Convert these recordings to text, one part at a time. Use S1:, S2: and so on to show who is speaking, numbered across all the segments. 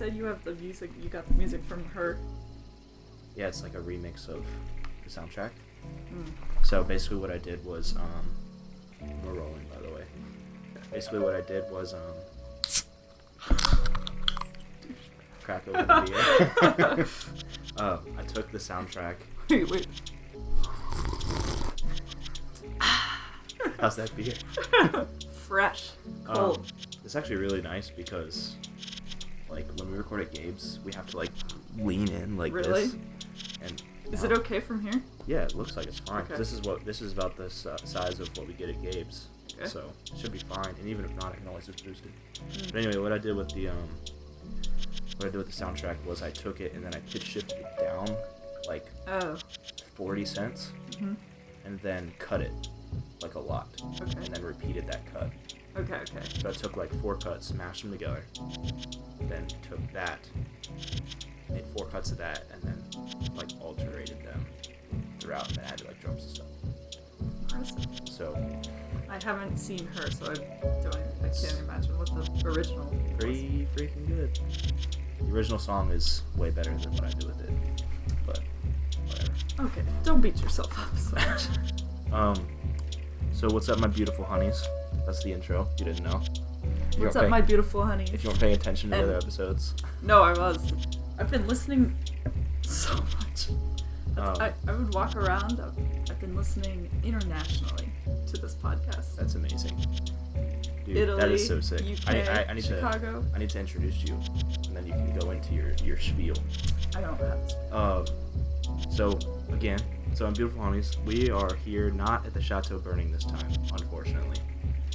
S1: said you have the music. You got the music from her.
S2: Yeah, it's like a remix of the soundtrack.
S1: Mm.
S2: So basically, what I did was, um, we're rolling, by the way. Basically, what I did was, um, crack open the beer. uh, I took the soundtrack.
S1: Wait, wait.
S2: How's that beer?
S1: Fresh,
S2: Um,
S1: cold.
S2: it's actually really nice because, like, when we record at Gabe's, we have to like lean in like
S1: Really?
S2: this. And
S1: Is it okay from here?
S2: Yeah, it looks like it's fine. 'cause
S1: Okay.
S2: This is what this is about the s- uh, size of what we get at Gabe's,
S1: Okay.
S2: so it should be fine. And even if not, I can always just boost it.
S1: Mm.
S2: But anyway, what I did with the um, what I did with the soundtrack was I took it and then I pitch shifted it down like
S1: Oh.
S2: 40 cents,
S1: hmm
S2: and then cut it like a lot,
S1: Okay.
S2: and then repeated that cut.
S1: Okay. Okay.
S2: So I took like four cuts, smashed them together, then took that, made four cuts of that, and then like alternated them throughout, and then added like drums and stuff.
S1: Impressive.
S2: So
S1: I haven't seen her, so I don't. I can't imagine what the original. was.
S2: pretty freaking good. The original song is way better than what I do with it, but whatever.
S1: Okay. Don't beat yourself up so much.
S2: Um, so what's up, my beautiful honeys? That's the intro. You didn't know. You
S1: What's up,
S2: paying-
S1: my beautiful honey?
S2: If you weren't paying attention to
S1: And-
S2: other episodes,
S1: No, I was. I've been listening so much.
S2: Um,
S1: I, I would walk around. I've, I've been listening internationally to this podcast.
S2: that's amazing. Dude,
S1: Italy,
S2: that is so sick.
S1: UK,
S2: I, I, I need
S1: Chicago.
S2: to I need to introduce you, and then you can go into your your spiel.
S1: I don't have.
S2: Um, so again, so on beautiful honeys, we are here not at the chateau burning this time, unfortunately.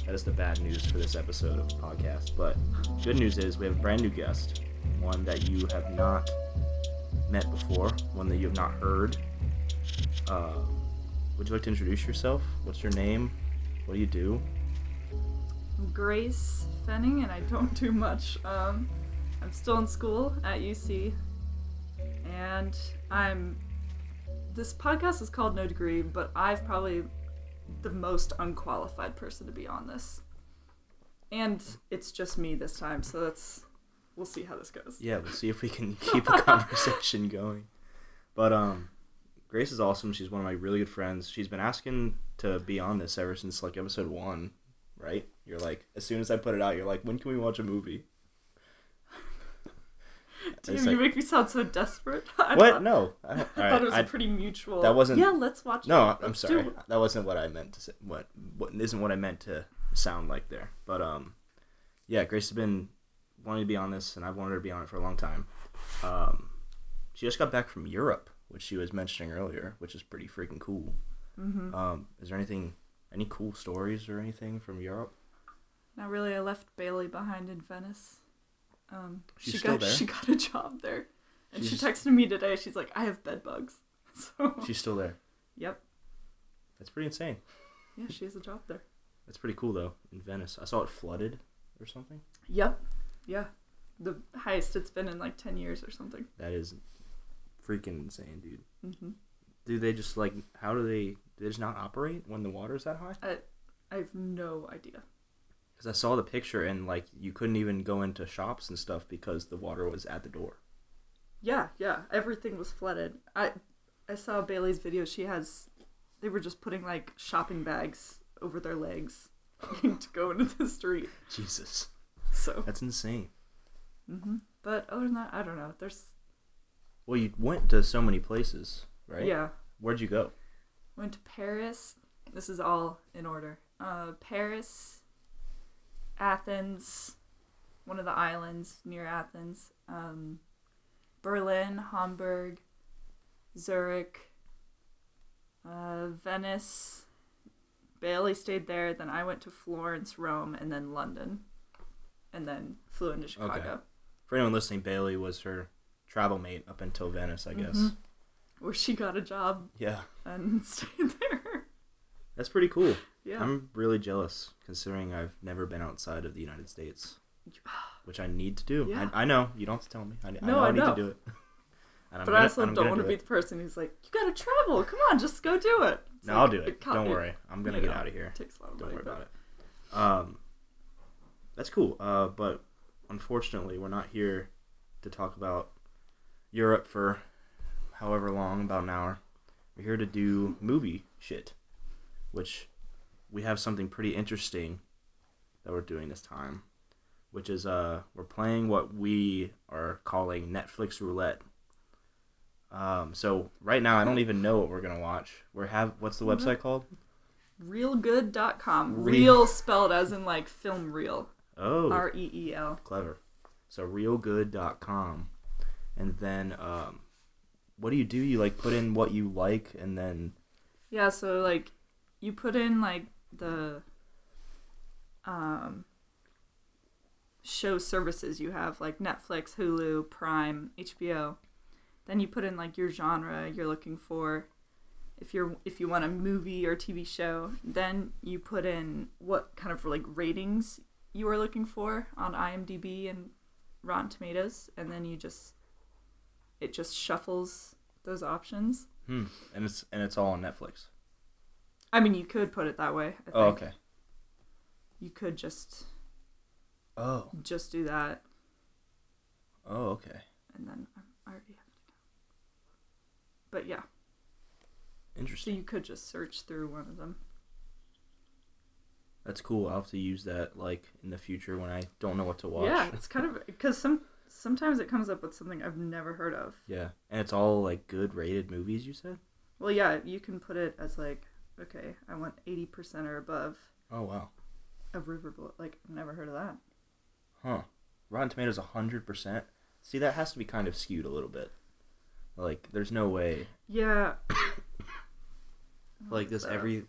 S2: That is the bad news for this episode of the podcast. But good news is we have a brand new guest, one that you have not met before, one that you have not heard. Uh, would you like to introduce yourself? What's your name? What do you do?
S1: I'm Grace Fenning, and I don't do much. Um, I'm still in school at UC, and I'm. This podcast is called No Degree, but I've probably the most unqualified person to be on this. And it's just me this time, so that's. We'll see how this goes.
S2: Yeah, we'll see if we can keep a conversation going. But um, Grace is awesome. She's one of my really good friends. She's been asking to be on this ever since like episode one, right? You're like, as soon as I put it out, you're like, when can we watch a movie?
S1: Damn, you
S2: like-
S1: make me sound so desperate. I
S2: What?
S1: Thought,
S2: No. I,
S1: thought it was
S2: I-
S1: a pretty mutual.
S2: that wasn't-
S1: Yeah, let's watch.
S2: no,
S1: it.
S2: I'm
S1: Let's
S2: sorry. That wasn't what I meant to say. What what isn't what I meant to sound like there. But um, yeah, Grace has been wanting to be on this, and I've wanted her to be on it for a long time. Um, she just got back from Europe, which she was mentioning earlier, which is pretty freaking cool.
S1: Mhm.
S2: Um, is there anything, any cool stories or anything from Europe?
S1: Not really. I left Bailey behind in Venice. Um,
S2: She's
S1: she
S2: still
S1: got
S2: there?
S1: she got a job there, and
S2: She's-
S1: she texted me today. She's like, "I have bed bugs." So
S2: She's still there.
S1: yep,
S2: That's pretty insane.
S1: yeah, she has a job there.
S2: That's pretty cool though. In Venice, I saw it flooded or something.
S1: Yep, yeah, the highest it's been in like ten years or something.
S2: That is freaking insane, dude.
S1: hmm
S2: Do they just like how do they do they just not operate when the water's that high?
S1: I I have no idea.
S2: Because I saw the picture and like you couldn't even go into shops and stuff because the water was at the door.
S1: Yeah, yeah, everything was flooded. I I saw Bailey's video. She has they were just putting like shopping bags over their legs to go into the street.
S2: Jesus,
S1: So,
S2: that's insane.
S1: Mm-hmm. but other than that, I don't know. There's
S2: Well, you went to so many places, right?
S1: yeah.
S2: Where'd you go?
S1: Went to Paris. This is all in order. Uh, Paris, Athens, one of the islands near Athens, um, Berlin, Hamburg, Zurich, uh, Venice. Bailey stayed there. Then I went to Florence, Rome, and then London, and then flew into Chicago,
S2: For anyone listening, Bailey was her travel mate up until Venice, I guess.
S1: Mhm. where she got a job
S2: Yeah,
S1: and stayed there.
S2: That's pretty cool.
S1: Yeah.
S2: I'm really jealous considering I've never been outside of the United States, which I need to do.
S1: Yeah.
S2: I, I know you don't have to tell me. I, I
S1: No,
S2: know I,
S1: I
S2: need
S1: know.
S2: to do it. And I'm
S1: But
S2: gonna-
S1: I also
S2: I'm
S1: don't want to
S2: do
S1: be
S2: it.
S1: the person who's like, you gotta travel. Come on, just go do it. It's
S2: No,
S1: like,
S2: I'll do it.
S1: co-
S2: Don't worry. I'm gonna get
S1: know,
S2: out of here.
S1: Takes a lot of
S2: Don't
S1: money,
S2: worry
S1: but-
S2: about it. Um, that's cool. Uh, but unfortunately, we're not here to talk about Europe for however long, about an hour. We're here to do movie shit, which we have something pretty interesting that we're doing this time, which is uh we're playing what we are calling Netflix roulette. Um, so right now I don't even know what we're gonna watch. We're have what's the website called?
S1: Reelgood.com.
S2: Real-
S1: Real spelled as in like film reel.
S2: Oh,
S1: R E E L.
S2: clever. So reelgood.com, and then um, what do you do? You like put in what you like, and then
S1: Yeah, so like you put in like the um show services you have like Netflix, Hulu, Prime, HBO. Then you put in like your genre you're looking for. If you're if you want a movie or TV show, then you put in what kind of like ratings you are looking for on IMDb and Rotten Tomatoes, and then you just it just shuffles those options.
S2: hmm, and it's and it's all on Netflix.
S1: I mean, you could put it that way. I oh, think.
S2: Oh, okay.
S1: You could just
S2: Oh,
S1: just do that,
S2: oh, okay.
S1: and then I already have it. But yeah,
S2: Interesting.
S1: so you could just search through one of them.
S2: That's cool. I'll have to use that like in the future when I don't know what to watch.
S1: Yeah, it's kind of because some sometimes it comes up with something I've never heard of.
S2: Yeah, and it's all like good rated movies. You said.
S1: Well, yeah, you can put it as like, okay, I want eighty percent or above
S2: Oh wow.
S1: of Riverboat. Like, I've never heard of that.
S2: Huh. Rotten Tomatoes hundred percent. See, that has to be kind of skewed a little bit. Like, there's no way.
S1: Yeah.
S2: Like, does every.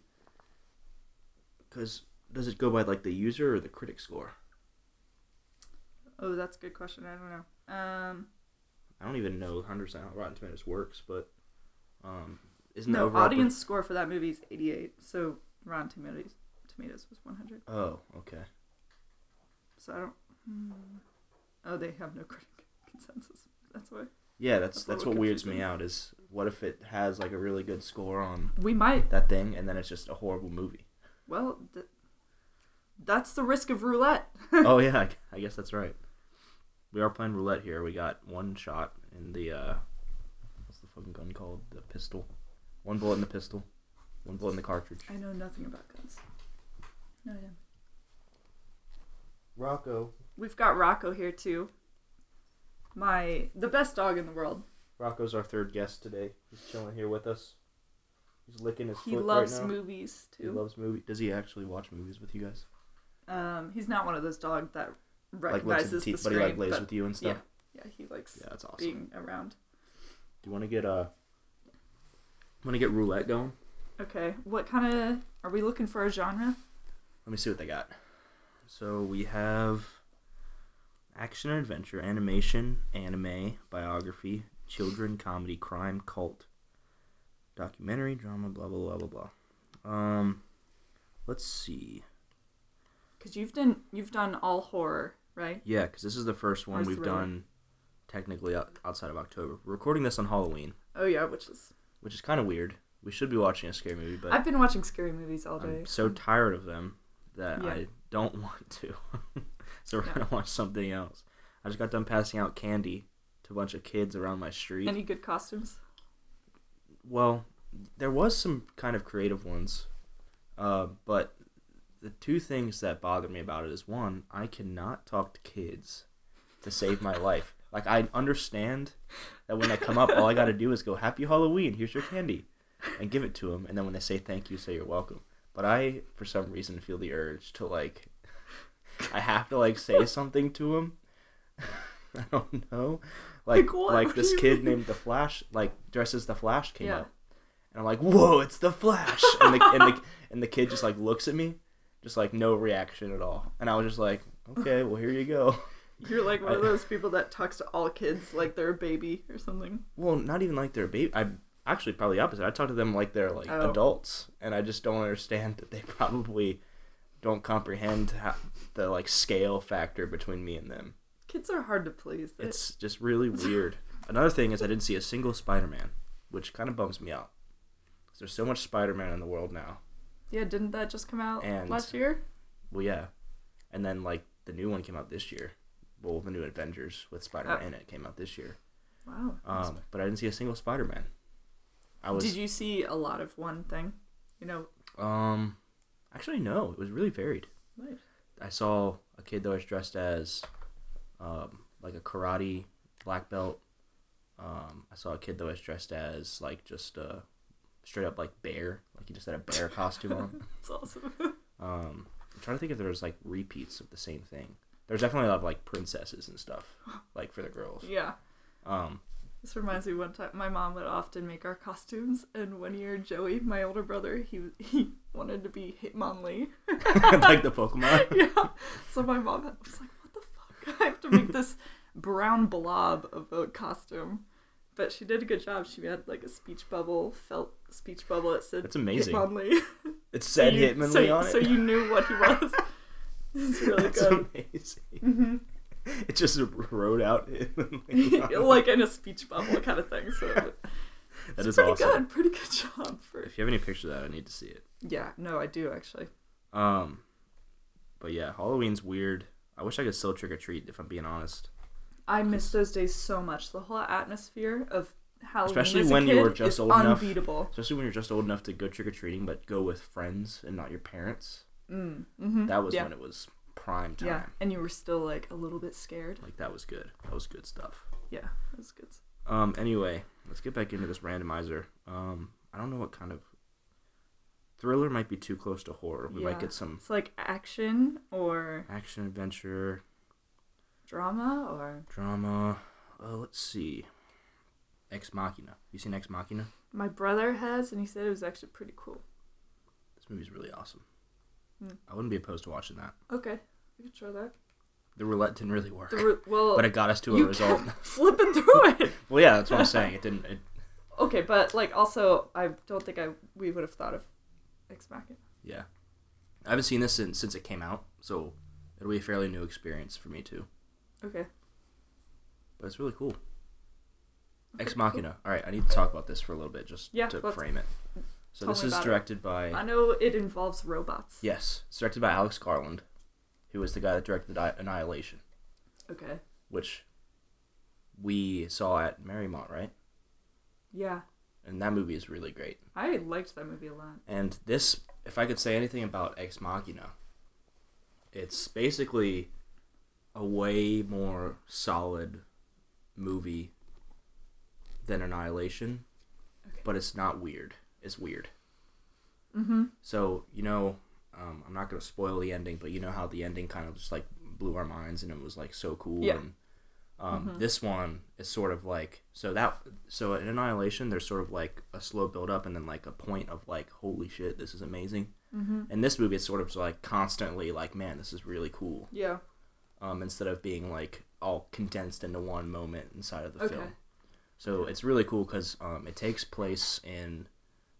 S2: Because does it go by like the user or the critic score?
S1: Oh, that's a good question. I don't know. Um,
S2: I don't even know hundred percent how Rotten Tomatoes works, but um, isn't
S1: no, audience score for that movie is eighty-eight. So Rotten Tomatoes Tomatoes was one hundred.
S2: Oh, okay.
S1: So I don't. Hmm. Oh, they have no critic consensus. That's why
S2: Yeah, that's
S1: That's
S2: that's what weirds me out. Is what if it has like a really good score on
S1: we might.
S2: that thing, and then it's just a horrible movie?
S1: Well, th- that's the risk of roulette.
S2: oh yeah, I, I guess that's right. We are playing roulette here. We got one shot in the uh, what's the fucking gun called? The pistol. One bullet in the pistol. One bullet in the cartridge.
S1: I know nothing about guns. No, yeah.
S2: Rocco.
S1: We've got Rocco here too. My the best dog in the world.
S2: Rocco's our third guest today. He's chilling here with us. He's licking his
S1: He
S2: foot
S1: loves
S2: right now.
S1: movies too.
S2: He loves movie. Does he actually watch movies with you guys?
S1: Um, he's not one of those dogs that
S2: Like looks at the
S1: recognizes
S2: t-
S1: the
S2: but
S1: screen.
S2: he like lays
S1: but
S2: with you and stuff.
S1: yeah, he likes
S2: Yeah, that's awesome.
S1: being around.
S2: Do you want to get uh want to get roulette going?
S1: Okay, what kind of are we looking for a genre?
S2: Let me see what they got. So we have action and adventure, animation, anime, biography, children, comedy, crime, cult, documentary, drama, blah blah blah blah blah. Um, let's see.
S1: Because you've done you've done all horror, right?
S2: Yeah, because this is the first one
S1: Or
S2: we've
S1: thriller.
S2: done technically out- outside of October. We're recording this on Halloween,
S1: Oh yeah, which is
S2: which is kind of weird. We should be watching a scary movie, but
S1: I've been watching scary movies all day.
S2: I'm so tired of them that
S1: Yeah.
S2: I don't want to. so we're
S1: Yeah.
S2: gonna watch something else. I just got done passing out candy to a bunch of kids around my street.
S1: Any good costumes?
S2: well, there was some kind of creative ones, uh, but the two things that bothered me about it is one, I cannot talk to kids to save my life. Like I understand that when they come up, all I got to do is go "Happy Halloween! Here's your candy," and give it to them, and then when they say thank you, say you're welcome. But I, for some reason, feel the urge to like, I have to like say something to them. I don't know, like
S1: Like what?
S2: like this kid
S1: mean?
S2: named the Flash, like dresses the Flash came
S1: Yeah.
S2: up, and I'm like, "Whoa, it's the Flash!" And the and the and the kid just like looks at me, just like no reaction at all, and I was just like, "Okay, well here you go."
S1: You're like one of those people that talks to all kids like they're a baby or something.
S2: Well, not even like they're a baby. I actually probably the opposite. I talk to them like they're like
S1: Oh.
S2: adults, and I just don't understand that they probably don't comprehend how, the like scale factor between me and them.
S1: Kids are hard to please. They-
S2: It's just really weird. Another thing is I didn't see a single Spider-Man, which kind of bums me out. Cause there's so much Spider-Man in the world now.
S1: yeah, didn't that just come out
S2: And-
S1: last year?
S2: Well, yeah, and then like the new one came out this year, well, the new Avengers with Spider-Man
S1: Oh.
S2: in it came out this year.
S1: Wow.
S2: Um, but I didn't see a single Spider-Man. I was
S1: Did you see a lot of one thing? You know,
S2: um, actually no, it was really varied.
S1: Nice.
S2: I saw a kid that was dressed as um, like a karate black belt. Um, I saw a kid that was dressed as like just a straight up like bear, like he just had a bear costume on.
S1: it's awesome.
S2: Um, I'm trying to think if there was like repeats of the same thing. There's definitely a lot of like princesses and stuff, like for the girls.
S1: yeah.
S2: Um,
S1: This reminds me one time my mom would often make our costumes, and one year Joey, my older brother, he he wanted to be Hitmonlee.
S2: like the Pokemon.
S1: yeah. So my mom was like, "What the fuck? I have to make this brown blob of a costume." But she did a good job. She had like a speech bubble, felt speech bubble. It said
S2: That's amazing.
S1: Hitmonlee.
S2: It said
S1: so you,
S2: Hitmonlee
S1: so,
S2: on it.
S1: so you knew what he was. It's really
S2: That's
S1: good.
S2: amazing.
S1: hmm
S2: It just wrote out Hitmonlee.
S1: like in a speech bubble kind of thing. So
S2: that
S1: it's
S2: is
S1: pretty
S2: awesome.
S1: good. Pretty good job for.
S2: If you have any pictures of that, I need to see it.
S1: Yeah. No, I do actually.
S2: Um, but yeah, Halloween's weird. I wish I could still trick or treat. If I'm being honest,
S1: I miss those days so much. The whole atmosphere of Halloween,
S2: Especially when you were just
S1: is
S2: old enough.
S1: unbeatable.
S2: especially when you're just old enough to go trick or treating, but go with friends and not your parents.
S1: Mm, hmm
S2: That was
S1: yeah.
S2: when it was prime time.
S1: Yeah, and you were still like a little bit scared.
S2: Like that was good. That was good stuff.
S1: Yeah, that was good.
S2: Um. Anyway, let's get back into this randomizer. Um. I don't know what kind of thriller might be too close to horror. We might get some
S1: It's like action or
S2: action adventure
S1: drama or
S2: drama. Uh, let's see. Ex Machina. You seen Ex Machina?
S1: my brother has, and he said it was actually pretty cool.
S2: This movie's really awesome.
S1: Hmm.
S2: I wouldn't be opposed to watching that.
S1: Okay, we could try that.
S2: The roulette didn't really work,
S1: re- well,
S2: but it got us to a result.
S1: flipping through it.
S2: well, yeah, that's what I'm saying. It didn't. It,
S1: Okay, but like also, I don't think I we would have thought of Ex Machina.
S2: yeah, I haven't seen this since since it came out, so it'll be a fairly new experience for me too.
S1: Okay.
S2: But it's really cool.
S1: Okay,
S2: Ex
S1: cool.
S2: Machina. All right, I need to talk about this for a little bit, just
S1: Yeah,
S2: to frame it. So
S1: tell
S2: this is
S1: it.
S2: directed by
S1: I know it involves robots.
S2: yes, it's directed by Alex Garland, who was the guy that directed Annihilation,
S1: Okay.
S2: which we saw at Marymount, right?
S1: Yeah,
S2: And that movie is really great.
S1: I liked that movie a lot.
S2: And this, if I could say anything about Ex Machina, it's basically a way more solid movie than Annihilation,
S1: Okay.
S2: but it's not weird. It's weird.
S1: Mm-hmm.
S2: So, you know, um, I'm not to spoil the ending, but you know how the ending kind of just like blew our minds and it was like so cool.
S1: Yeah.
S2: And um,
S1: Mhm.
S2: this one is sort of like, so that, so in Annihilation, there's sort of like a slow build up and then like a point of like, holy shit, this is amazing.
S1: Mm-hmm.
S2: In this movie, is sort of like constantly like, man, this is really cool.
S1: Yeah.
S2: Um, instead of being like all condensed into one moment inside of the
S1: Okay.
S2: film. So it's really cool because um, it takes place in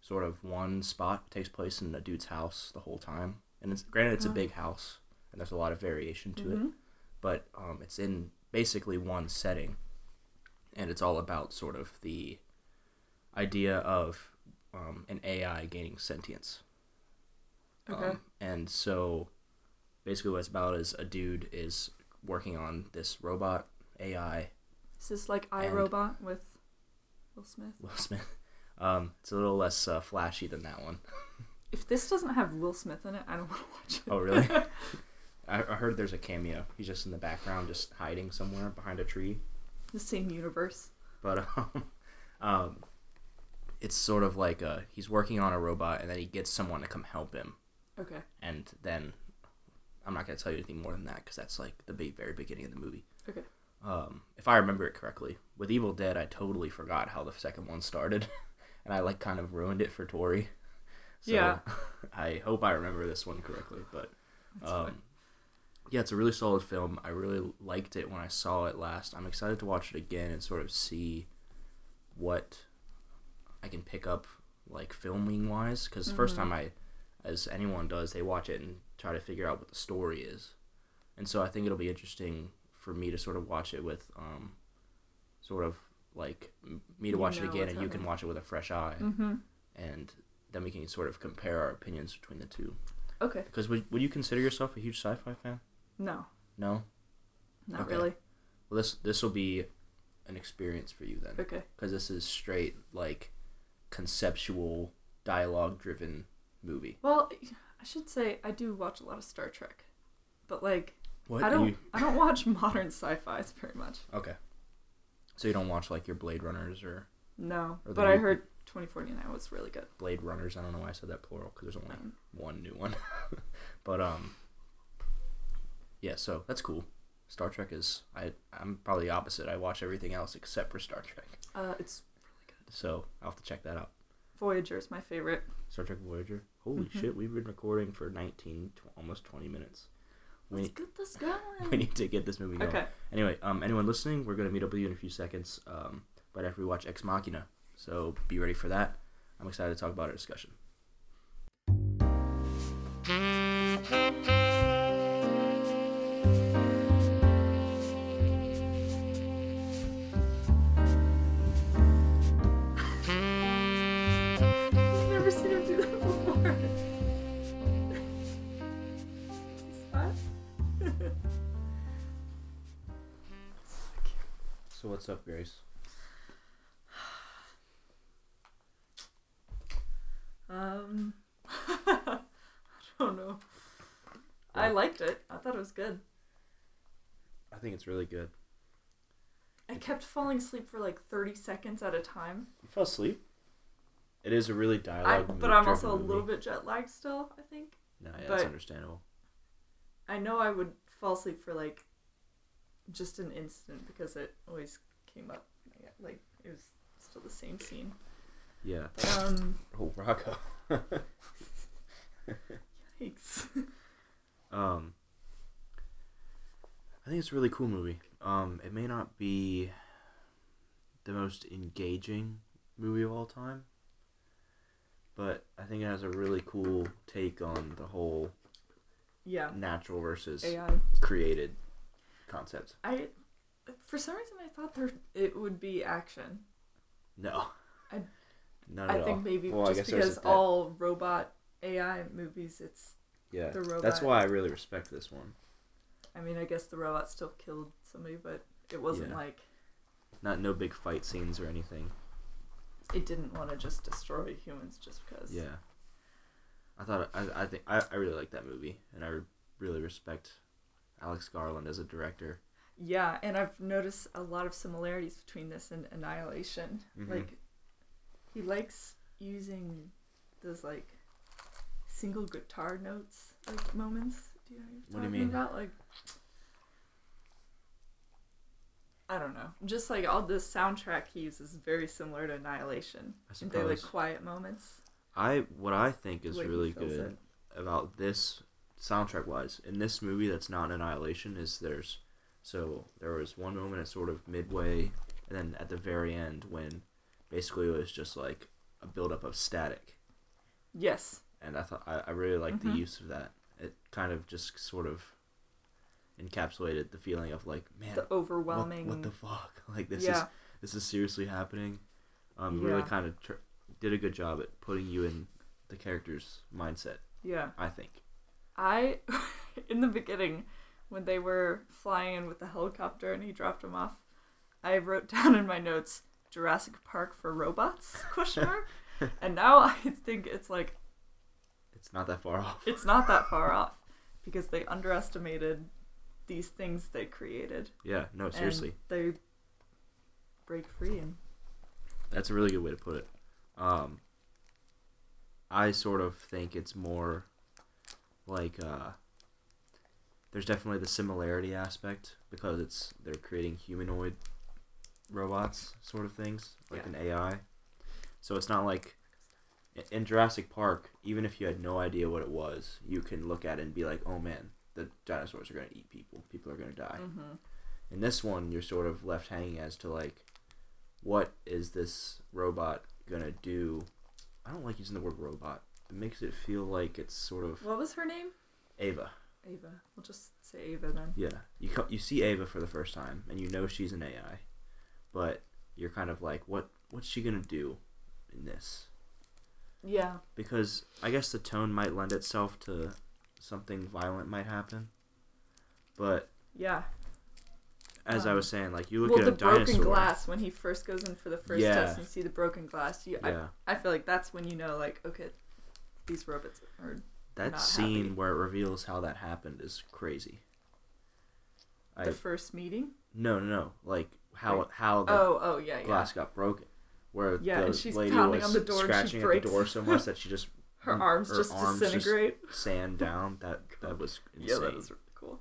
S2: sort of one spot. It takes place in a dude's house the whole time, and it's granted it's a big house and there's a lot of variation to it,
S1: Mhm.
S2: but um, it's in basically one setting, and it's all about sort of the idea of um, an AI gaining sentience.
S1: Okay.
S2: Um, and so basically what it's about is a dude is working on this robot AI
S1: Is this like iRobot with Will Smith?
S2: Will Smith. Um, it's a little less uh, flashy than that one.
S1: If this doesn't have Will Smith in it, I don't want to watch it.
S2: Oh, really? I, I heard there's a cameo. He's just in the background, just hiding somewhere behind a tree.
S1: the same universe.
S2: But um, um, it's sort of like uh, he's working on a robot, and then he gets someone to come help him,
S1: Okay.
S2: and then I'm not gonna tell you anything more than that because that's like the very beginning of the movie.
S1: Okay.
S2: Um, if I remember it correctly, with Evil Dead, I totally forgot how the second one started, and I like kind of ruined it for Tori. So
S1: Yeah.
S2: I hope I remember this one correctly, but um, yeah, it's a really solid film. I really liked it when I saw it last. I'm excited to watch it again and sort of see what I can pick up, like filming wise. Because the first
S1: Mhm.
S2: time I, as anyone does, they watch it and try to figure out what the story is, and so I think it'll be interesting for me to sort of watch it with, um, sort of like me to
S1: You
S2: watch it again and you can watch it with a fresh eye,
S1: Mm-hmm.
S2: and then we can sort of compare our opinions between the two.
S1: Okay.
S2: Because would, would you consider yourself a huge sci-fi fan?
S1: No.
S2: No.
S1: Not
S2: Okay.
S1: really.
S2: Well, this this will be an experience for you then,
S1: Okay.
S2: because this is straight like conceptual dialogue driven movie.
S1: Well, I should say I do watch a lot of Star Trek, but like
S2: What?
S1: I don't
S2: You-
S1: I don't watch modern sci-fi's very much.
S2: okay. So you don't watch like your Blade Runners or
S1: No,
S2: Or
S1: but I heard 2049 was really good.
S2: Blade Runners. I don't know why I said that plural because there's only
S1: Um,
S2: one new one. but um, yeah. So that's cool. Star Trek is I I'm probably the opposite. I watch everything else except for Star Trek.
S1: uh, it's really good.
S2: So I'll have to check that out.
S1: Voyager is my favorite.
S2: Star Trek Voyager. Holy
S1: Mhm.
S2: shit, we've been recording for 19, tw- almost 20 minutes. We,
S1: Let's get this going.
S2: we need to get this movie going.
S1: Okay.
S2: Anyway, um, anyone listening, we're gonna meet up with you in a few seconds. Um, right after we watch Ex Machina. So be ready for that. I'm excited to talk about our discussion. What's up, Grace?
S1: um, I don't know. I liked it. I thought it was good.
S2: I think it's really good.
S1: I kept falling asleep for like 30 seconds at a time.
S2: You fell asleep? It is a really
S1: I,
S2: dialogue.
S1: but I'm also a little bit jet lagged still, I think.
S2: No, yeah, that's understandable.
S1: I know I would fall asleep for like just an instant because it always came up. Like it was still the same scene.
S2: Yeah.
S1: Um,
S2: Oh, Rocco.
S1: yikes.
S2: Um, I think it's a really cool movie. Um, it may not be the most engaging movie of all time, but I think it has a really cool take on the whole
S1: yeah.
S2: natural versus
S1: AI.
S2: created concept.
S1: I, for some reason, I thought there it would be action.
S2: No,
S1: I-
S2: not
S1: I
S2: at
S1: think
S2: all.
S1: maybe
S2: Well, I
S1: just because all robot AI movies, it's.
S2: yeah,
S1: the robot.
S2: that's why I really respect this one.
S1: I mean, I guess the robot still killed somebody, but it wasn't
S2: Yeah.
S1: like
S2: Not no big fight scenes or anything.
S1: it didn't want to just destroy humans just because.
S2: Yeah. I thought I, I think I, I really like that movie and I re- really respect Alex Garland as a director.
S1: Yeah, and I've noticed a lot of similarities between this and Annihilation.
S2: Mhm.
S1: Like, he likes using those like single guitar notes like moments. Do you know what,
S2: What do you mean?
S1: about? Like, I don't know. Just like all the soundtrack he uses is very similar to Annihilation.
S2: I
S1: they like quiet moments.
S2: I what I think is
S1: the way he
S2: really good
S1: it.
S2: about this soundtrack wise in this movie that's not Annihilation is there's so there was one moment at sort of midway and then at the very end when basically it was just like a buildup of static
S1: Yes.
S2: and I thought I, I really liked
S1: Mhm.
S2: the use of that. It kind of just sort of encapsulated the feeling of like man
S1: The overwhelming.
S2: what the fuck like this is this is seriously happening. Um, really kind of tr- did a good job at putting you in the character's mindset.
S1: Yeah.
S2: I think.
S1: I, in the beginning, when they were flying in with the helicopter and he dropped him off, I wrote down in my notes Jurassic Park for robots question mark, and now I think it's like
S2: It's not that far off.
S1: it's not that far off because they underestimated these things they created.
S2: Yeah, no, seriously,
S1: they break free and
S2: that's a really good way to put it. Um, I sort of think it's more like uh, there's definitely the similarity aspect because it's they're creating humanoid robots sort of things like
S1: Yeah.
S2: an AI. So it's not like in Jurassic Park, even if you had no idea what it was, you can look at it and be like, "Oh man, the dinosaurs are going to eat people. People are going to die."
S1: mm-hmm.
S2: In this one, you're sort of left hanging as to like, what is this robot gonna do? I don't like using the word robot. It makes it feel like it's sort of
S1: what was her name?
S2: Ava.
S1: Ava. We'll just say Ava then.
S2: Yeah, you co- you see Ava for the first time, and you know she's an AI, but you're kind of like, what what's she gonna do in this?
S1: Yeah.
S2: Because I guess the tone might lend itself to something violent might happen, but
S1: Yeah.
S2: as I
S1: Um,
S2: was saying, like you look
S1: well,
S2: at
S1: the
S2: a dinosaur.
S1: broken glass when he first goes in for the first
S2: Yeah.
S1: test and you see the broken glass. You,
S2: Yeah,
S1: I, I feel like that's when you know, like, okay, these robots are.
S2: That scene
S1: happy.
S2: where it reveals how that happened is crazy. I
S1: The first meeting.
S2: no no no like how
S1: Right.
S2: how the
S1: Oh, oh yeah, yeah.
S2: glass got broken, where
S1: Yeah,
S2: the
S1: and she's
S2: lady
S1: pounding
S2: was
S1: on the door
S2: scratching at the door so much that she just
S1: Her arms
S2: her
S1: just
S2: arms just-
S1: disintegrate.
S2: sand down. That that was insane.
S1: yeah, that was really cool.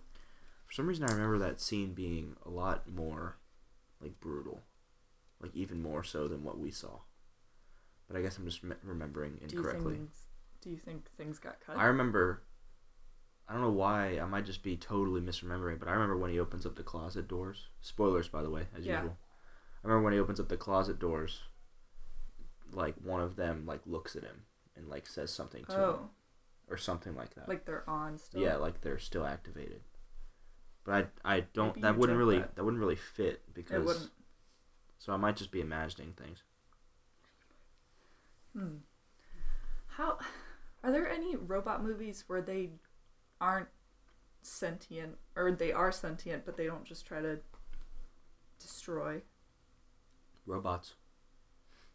S2: For some reason, I remember that scene being a lot more like brutal, like even more so than what we saw. But I guess I'm just me- remembering
S1: Do you
S2: incorrectly.
S1: think? Do you think things got cut?
S2: I remember. I don't know why. I might just be totally misremembering, but I remember when he opens up the closet doors. Spoilers, by the way, as
S1: Yeah.
S2: usual. I remember when he opens up the closet doors. Like one of them, like looks at him and like says something to him
S1: oh,
S2: or something like that.
S1: like they're on still.
S2: yeah, like they're still activated. But I, I don't.
S1: Maybe
S2: that wouldn't really.
S1: that.
S2: That. wouldn't really fit because. So I might just be imagining things.
S1: Hmm. How are there any robot movies where they aren't sentient or they are sentient but they don't just try to destroy?
S2: Robots.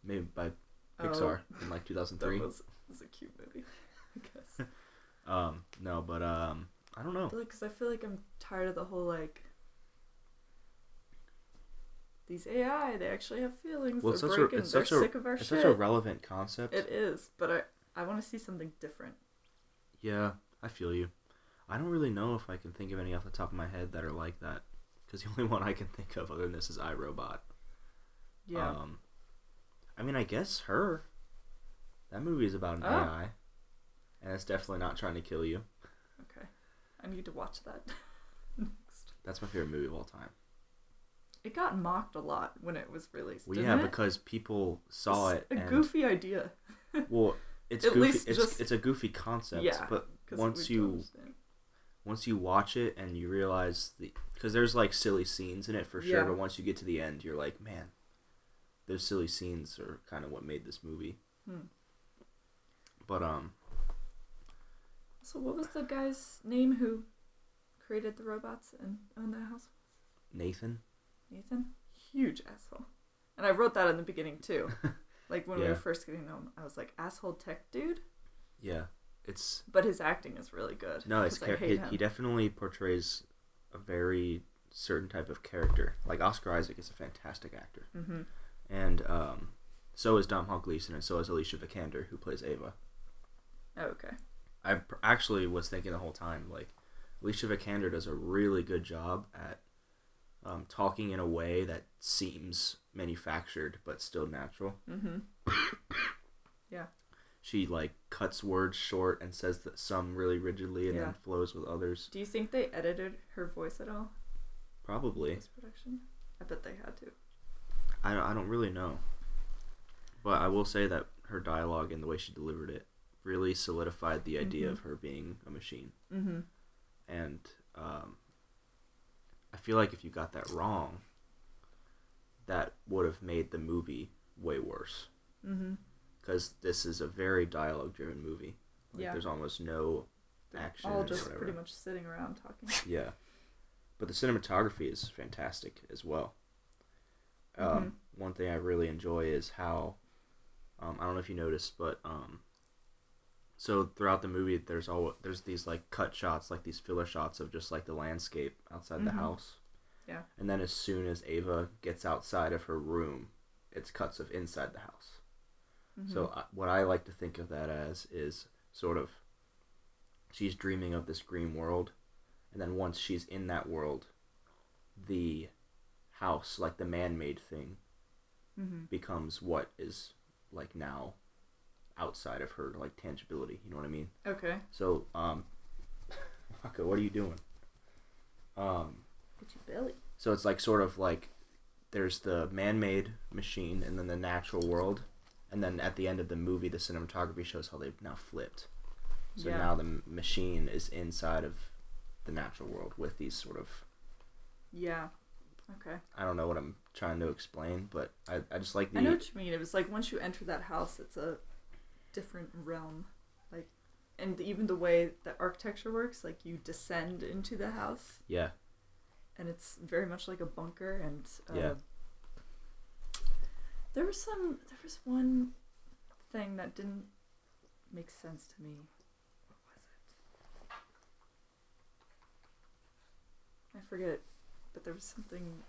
S2: Maybe by
S1: Oh,
S2: Pixar in like
S1: that
S2: 2003.
S1: was, was a cute movie, I guess.
S2: Um, no, but um, I don't know.
S1: Like, cause I feel like I'm tired of the whole like these AI. They actually have feelings.
S2: Well, it's
S1: they're
S2: such a- it's
S1: they're
S2: such a-
S1: sick of our
S2: It's such a relevant concept.
S1: it is, but I want to see something different.
S2: Yeah, I feel you. I don't really know if I can think of any off the top of my head that are like that. Because the only one I can think of other than this is iRobot.
S1: Yeah.
S2: Um, I mean, I guess her. That movie is about an
S1: Oh.
S2: AI, and it's definitely not trying to kill you.
S1: okay. I need to watch that next.
S2: That's my favorite movie of all time.
S1: It got mocked a lot when it was released.
S2: Well, yeah,
S1: it?
S2: because people saw
S1: It's
S2: it
S1: A
S2: and
S1: goofy idea.
S2: well, it's
S1: At
S2: goofy.
S1: least
S2: it's
S1: just-
S2: it's a goofy concept.
S1: Yeah,
S2: but once you
S1: understand.
S2: once you watch it and you realize the because there's like silly scenes in it for sure,
S1: Yeah.
S2: but once you get to the end, you're like, man, those silly scenes are kind of what made this movie.
S1: Hmm.
S2: But um,
S1: So what was the guy's name who created the robots and owned the house?
S2: Nathan.
S1: Nathan? Huge asshole. And I wrote that in the beginning too. Like when we were first getting known, I was like, asshole tech dude?
S2: Yeah, it's
S1: But his acting is really good.
S2: no, it's char- he, he definitely portrays a very certain type of character. Like Oscar Isaac is a fantastic actor,
S1: Mm-hmm.
S2: and um, so is Dom Gleeson, and so is Alicia Vikander, who plays Ava.
S1: Oh, okay.
S2: I pr- actually was thinking the whole time, like, Alicia Vikander does a really good job at um, talking in a way that seems manufactured but still natural.
S1: Mm-hmm. Yeah.
S2: She like cuts words short and says that some really rigidly and
S1: Yeah.
S2: then flows with others.
S1: Do you think they edited her voice at all?
S2: Probably.
S1: Post production? I bet they had to.
S2: I don't, I don't really know. But I will say that her dialogue and the way she delivered it really solidified the idea
S1: Mhm.
S2: of her being a machine.
S1: Mm-hmm.
S2: and um, I feel like if you got that wrong, that would have made the movie way worse.
S1: Mm-hmm.
S2: Because this is a very dialogue-driven movie. Like,
S1: Yeah.
S2: There's almost no action.
S1: All just pretty much sitting around talking.
S2: Yeah, but the cinematography is fantastic as well. Um,
S1: Mhm.
S2: One thing I really enjoy is how um, I don't know if you noticed, but um, so throughout the movie, there's all there's these like cut shots, like these filler shots of just like the landscape outside the
S1: Mhm.
S2: house.
S1: Yeah.
S2: And then as soon as Ava gets outside of her room, it's cuts of inside the house. So
S1: Mhm.
S2: uh, what I like to think of that as is sort of she's dreaming of this dream world, and then once she's in that world, the house, like the man-made thing,
S1: Mm-hmm.
S2: becomes what is like now outside of her like tangibility. You know what I mean?
S1: Okay.
S2: So um, Waka, what are you doing? Um,
S1: Get your belly.
S2: so it's like sort of like there's the man-made machine and then the natural world, and then at the end of the movie, the cinematography shows how they've now flipped. So
S1: Yeah.
S2: now the machine is inside of the natural world with these sort of
S1: Yeah. Okay.
S2: I don't know what I'm trying to explain, but I, I just like the
S1: I know what you mean. It was like once you enter that house, it's a different realm. Like, and even the way that architecture works, like you descend into the house.
S2: yeah
S1: and it's very much like a bunker. And uh,
S2: Yeah.
S1: there was some. There was one thing that didn't make sense to me. What was it? I forget, but there was something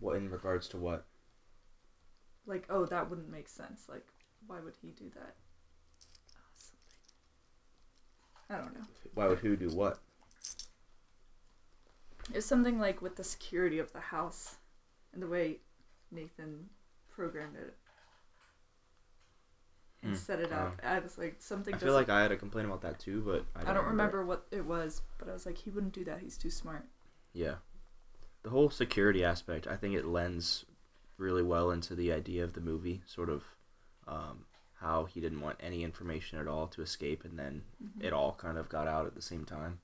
S2: What in regards to what?
S1: like, oh, that wouldn't make sense. Like, why would he do that? Oh. I don't know.
S2: Why would who do what?
S1: It's something like with the security of the house and the way Nathan programmed it and
S2: Hmm,
S1: set it up. I was like, something.
S2: I feel like I had a complaint about that too, but I
S1: I
S2: don't,
S1: don't remember what it was, but I was like, he wouldn't do that. He's too smart.
S2: Yeah. The whole security aspect, I think it lends really well into the idea of the movie, sort of um, how he didn't want any information at all to escape, and then it all kind of got out at the same time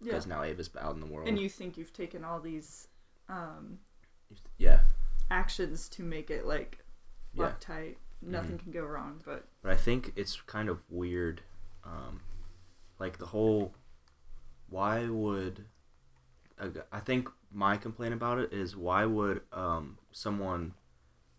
S1: Yeah.
S2: because now Ava's out in the world.
S1: And you think you've taken all these um,
S2: yeah,
S1: actions to make it like
S2: yeah.
S1: tight. Nothing
S2: Mhm.
S1: can go wrong. But
S2: But I think it's kind of weird, um, like the whole. Why would? I think my complaint about it is why would um, someone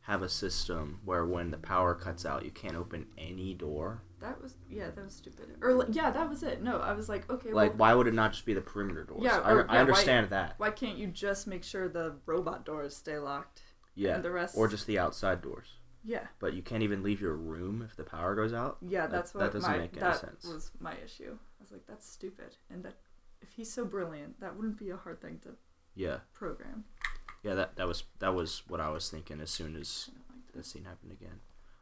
S2: have a system where when the power cuts out you can't open any door?
S1: that was yeah, that was stupid. Or like, yeah, that was it. No, I was like, okay,
S2: Like,
S1: well,
S2: why would it not just be the perimeter doors?
S1: Yeah,
S2: I,
S1: or-
S2: I
S1: yeah, why-
S2: understand that.
S1: why can't you just make sure the robot doors stay locked?
S2: Yeah,
S1: And the rest.
S2: or just the outside doors.
S1: yeah,
S2: But you can't even leave your room if the power goes out.
S1: yeah.
S2: That-
S1: That's
S2: that
S1: what
S2: doesn't
S1: my
S2: make any
S1: that
S2: sense.
S1: was my issue. I was like, that's stupid. And that if he's so brilliant, that wouldn't be a hard thing to
S2: Yeah,
S1: program.
S2: Yeah. That that was that was what I was thinking as soon as
S1: like
S2: that scene happened again.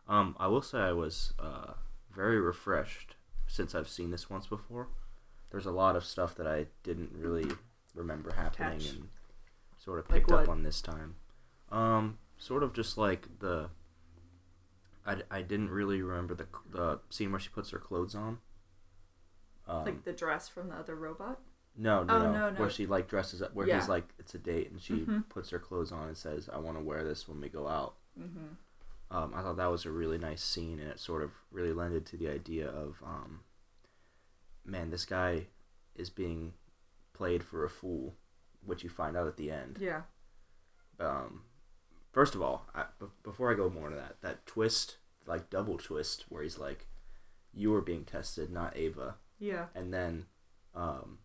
S2: Um, I will say I was uh, very refreshed since I've seen this once before. There's a lot of stuff that I didn't really remember happening
S1: Catch.
S2: and sort of
S1: Like
S2: picked up on this time. Um, sort of just like the. I, I didn't really remember the the scene where she puts her clothes on. Um,
S1: like the dress from the other robot.
S2: No, no,
S1: Oh,
S2: no,
S1: no.
S2: Where she like dresses up, where
S1: Yeah.
S2: he's like, it's a date, and she
S1: Mhm.
S2: puts her clothes on and says, "I want to wear this when we go out."
S1: Mm-hmm.
S2: um, I thought that was a really nice scene, and it sort of really lended to the idea of, um, man, this guy is being played for a fool, which you find out at the end.
S1: Yeah.
S2: Um, first of all, I, b- before I go more into that, that twist, like double twist, where he's like, "You were being tested, not Ava,"
S1: Yeah.
S2: and then um,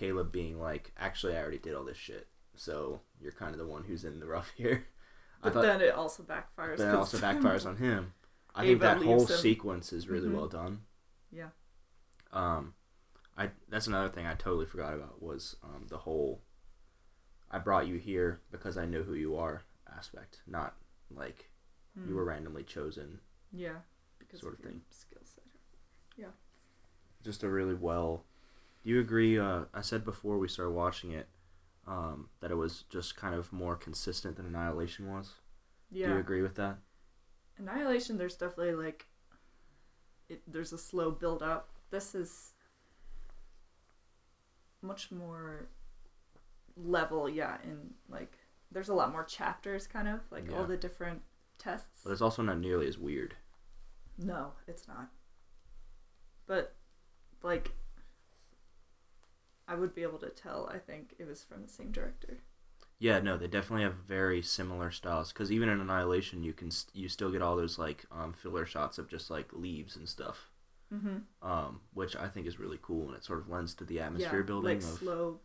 S2: Caleb being like, "Actually, I already did all this shit, so you're kind of the one who's in the rough here."
S1: But
S2: thought
S1: then it also backfires.
S2: then it also backfires on him. I think that whole
S1: him.
S2: sequence is really
S1: Mhm.
S2: well done.
S1: Yeah.
S2: Um, I that's another thing I totally forgot about was um, the whole I brought you here because I know who you are aspect, not like you
S1: Mm.
S2: were randomly chosen.
S1: Yeah. Because
S2: sort
S1: of
S2: of thing.
S1: skill set. Yeah.
S2: Just a really well. Do you agree? Uh, I said before we started watching it um, that it was just kind of more consistent than Annihilation was.
S1: Yeah.
S2: Do you agree with that?
S1: Annihilation, there's definitely like, it, there's a slow build up. This is much more level, yeah, in like, there's a lot more chapters, kind of like
S2: Yeah.
S1: all the different tests.
S2: But it's also not nearly as weird.
S1: No, it's not. But like, I would be able to tell. I think it was from the same director.
S2: Yeah, no, they definitely have very similar styles. Because even in Annihilation, you can st- you still get all those like um, filler shots of just like leaves and stuff,
S1: Mm-hmm.
S2: um, which I think is really cool, and it sort of lends to the atmosphere
S1: yeah,
S2: building
S1: like
S2: of
S1: slow,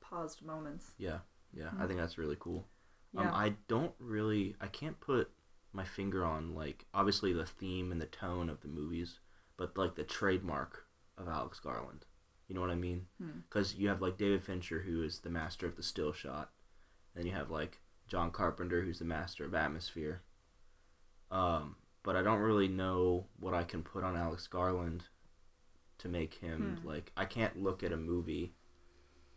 S1: paused moments.
S2: yeah, yeah. I
S1: Mhm.
S2: think that's really cool.
S1: Yeah.
S2: Um, I don't really, I can't put my finger on like obviously the theme and the tone of the movies, but like the trademark of Alex Garland. You know what I mean?
S1: Hmm.
S2: Because you have like David Fincher, who is the master of the still shot, then you have like John Carpenter, who's the master of atmosphere. Um, but I don't really know what I can put on Alex Garland to make him
S1: Hmm.
S2: like I can't look at a movie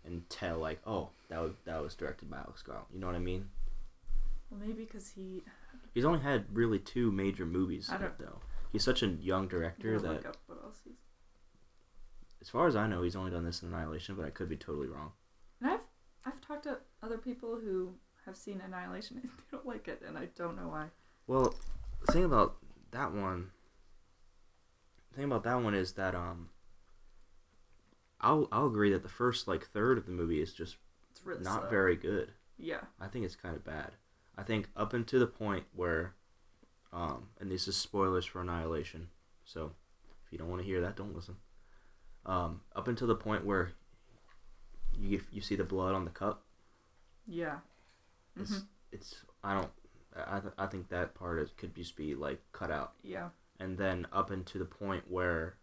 S2: and tell like oh that was that was directed by Alex Garland. You know what I mean?
S1: Well, maybe because he.
S2: He's only had really two major movies
S1: I don't-
S2: though. He's such a young director that,
S1: look up what else he's.
S2: As far as I know, he's only done this in Annihilation, but I could be totally wrong.
S1: And I've I've talked to other people who have seen Annihilation and they don't like it, and I don't know why.
S2: Well, the thing about that one, the thing about that one is that um, I'll I'll agree that the first like third of the movie is just
S1: It's really
S2: not
S1: slow.
S2: very good.
S1: Yeah.
S2: I think it's kind of bad. I think up until the point where, um, and this is spoilers for Annihilation, so if you don't want to hear that, don't listen. Um, up until the point where you you see the blood on the cup,
S1: Yeah.
S2: it's
S1: Mhm.
S2: it's I don't I th- I think that part is, could just be like cut out,
S1: Yeah.
S2: and then up into the point where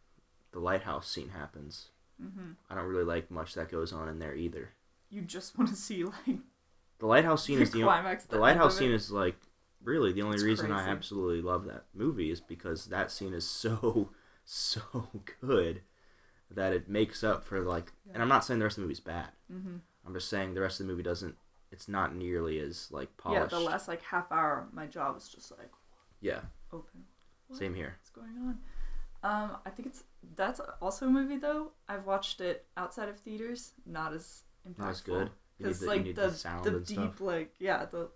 S2: the lighthouse scene happens.
S1: Mm-hmm.
S2: I don't really like much that goes on in there either.
S1: You just want to see like
S2: The lighthouse scene
S1: the
S2: is the
S1: climax.
S2: the
S1: the
S2: lighthouse scene is like really the only
S1: It's
S2: reason I absolutely love that movie is because that scene is so so good that it makes up for like and I'm not saying the rest of the movie's bad.
S1: Mhm.
S2: I'm just saying the rest of the movie doesn't it's not nearly as like polished.
S1: Yeah, the last like half hour, my jaw was just like
S2: Yeah,
S1: open. What?
S2: same here.
S1: What's going on? Um, I think it's that's also a movie though. I've watched it outside of theaters, not as impactful.
S2: Not as good.
S1: Because like the
S2: the sound
S1: the deep
S2: stuff.
S1: like yeah the